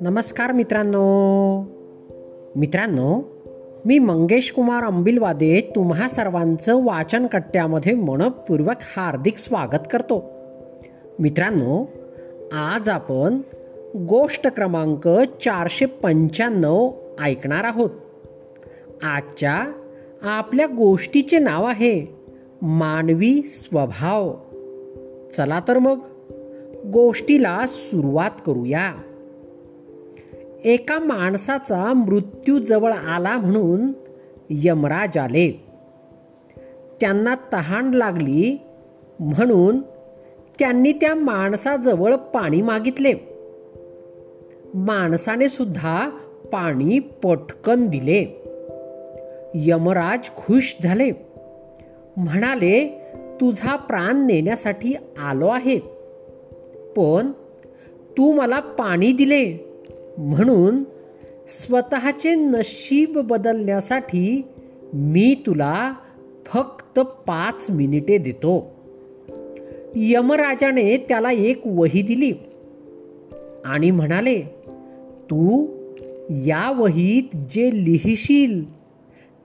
नमस्कार मित्रांनो. मित्रांनो मी मंगेश कुमार अंबिलवादे तुम्हा सर्वांचं वाचन कट्ट्यामध्ये मनपूर्वक हार्दिक स्वागत करतो. मित्रांनो आज आपण गोष्ट क्रमांक चारशे पंच्याण्णव ऐकणार आहोत. आजच्या आपल्या गोष्टीचे नाव आहे मानवी स्वभाव. चला तर मग गोष्टीला सुरुवात करूया. एका माणसाचा मृत्यू जवळ आला म्हणून यमराज आले. त्यांना तहान लागली म्हणून त्यांनी त्या माणसाजवळ पाणी मागितले. माणसाने सुद्धा पाणी पटकन दिले. यमराज खुश झाले. म्हणाले तुझा प्राण नेण्यासाठी आलो आहे. पण तू मला पाणी दिले. म्हणून स्वतःचे नशीब बदलण्यासाठी मी तुला फक्त पाच मिनिटे देतो. यमराजाने त्याला एक वही दिली आणि म्हणाले तू या वहीत जे लिहिशील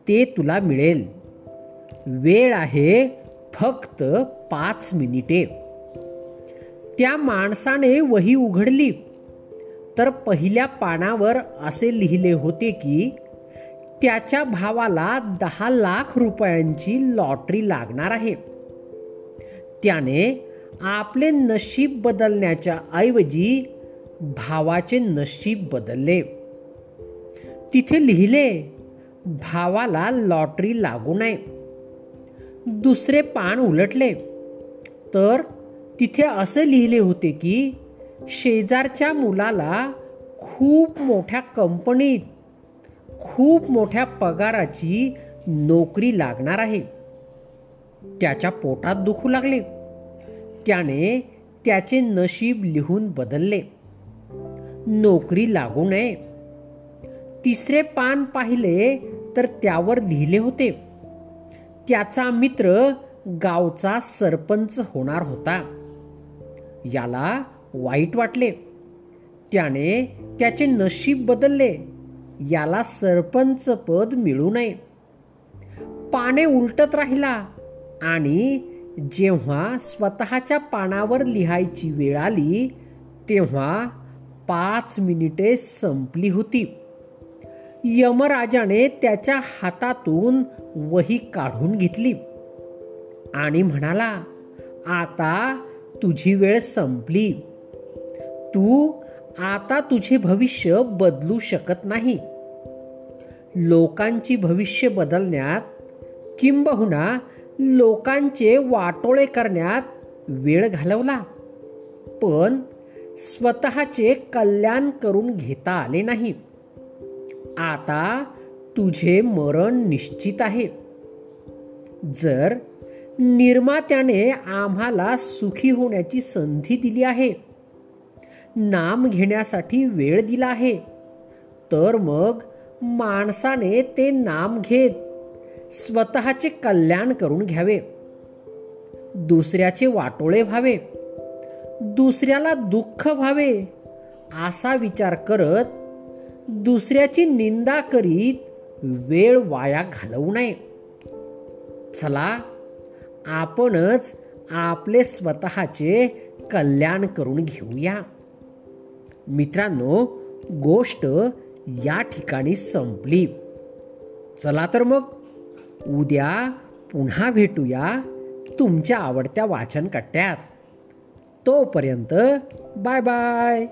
ते तुला मिळेल. वेळ आहे फक्त पाच मिनिटे. त्या माणसाने वही उघडली. तर पहिल्या पानावर असे लिहिले होते की त्याच्या भावाला दहा लाख रुपयांची लॉटरी लागणार आहे. त्याने आपले नशीब बदलण्याच्या ऐवजी भावाचे नशीब बदलले. तिथे लिहिले भावाला लॉटरी लागू नये. दुसरे पान उलटले. तर तिथे असे लिहिले होते की शेजारच्या मुलाला खूप मोठ्या कंपनीत खूप मोठ्या पगाराची नोकरी लागणार आहे. त्याच्या पोटात दुखू लागले. त्याने त्याचे नशीब लिहून बदलले. नोकरी लागू नये. तिसरे पान पाहिले तर त्यावर लिहिले होते. त्याचा मित्र गावचा सरपंच होणार होता. याला वाईट वाटले. त्याने त्याचे नशीब बदलले. याला सरपंच पद मिळू नये. पाने उलटत राहिला आणि जेव्हा स्वतःच्या पानावर लिहायची वेळ आली तेव्हा पाच मिनिटे संपली होती. यमराजाने त्याच्या हातातून वही काढून घेतली. आणि म्हणाला आता तुझी वेळ संपली. तू आता तुझे भविष्य बदलू शकत नाही. लोकांची भविष्य बदलण्यात किंबहुना लोकांचे वाटोळे करण्यात वेळ घालवला. पण स्वतःचे कल्याण करून घेता आले नाही. आता तुझे मरण निश्चित आहे. जर निर्मात्याने आम्हाला सुखी होण्याची संधी दिली आहे नाम घेण्यासाठी वेळ दिला आहे तर मग माणसाने ते नाम घेत स्वतःचे कल्याण करून घ्यावे. दुसऱ्याचे वाटोळे व्हावे. दुसऱ्याला दुःख व्हावे असा विचार करत दुसऱ्याची निंदा करीत वेळ वाया घालवू नये. चला आपणच आपले स्वतःचे कल्याण करून घेऊया. मित्रांनो गोष्ट या ठिकाणी संपली. चला तर मग उद्या पुन्हा भेटूया तुमच्या आवडत्या वाचन कट्ट्यात तोपर्यंत बाय बाय.